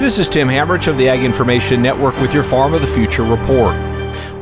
This is Tim Hammerich of the Ag Information Network with your Farm of the Future report.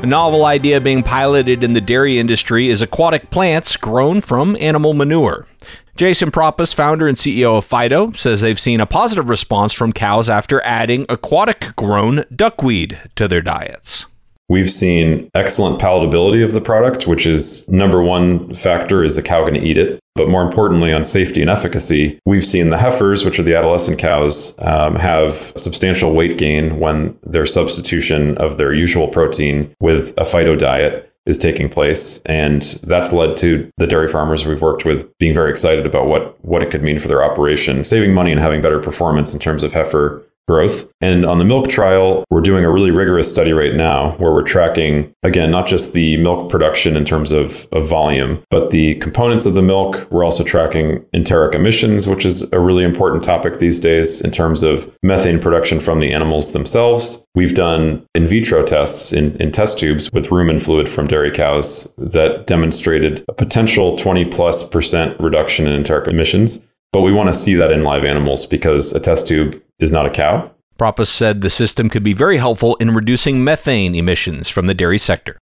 A novel idea being piloted in the dairy industry is aquatic plants grown from animal manure. Jason Prapas, founder and CEO of Fyto, says they've seen a positive response from cows after adding aquatic grown duckweed to their diets. We've seen excellent palatability of the product, which is number one factor is the cow going to eat it. But more importantly, on safety and efficacy, we've seen the heifers, which are the adolescent cows, um, have substantial weight gain when their substitution of their usual protein with a Fyto diet is taking place. And that's led to the dairy farmers we've worked with being very excited about what, what it could mean for their operation, saving money and having better performance in terms of heifer growth. And on the milk trial, we're doing a really rigorous study right now where we're tracking, again, not just the milk production in terms of, of volume, but the components of the milk. We're also tracking enteric emissions, which is a really important topic these days in terms of methane production from the animals themselves. We've done in vitro tests in, in test tubes with rumen fluid from dairy cows that demonstrated a potential 20 plus percent reduction in enteric emissions. But we want to see that in live animals because a test tube is not a cow. Prapas said the system could be very helpful in reducing methane emissions from the dairy sector.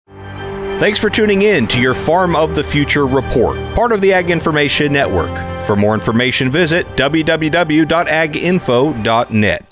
Thanks for tuning in to your Farm of the Future report, part of the Ag Information Network. For more information, visit www.aginfo.net.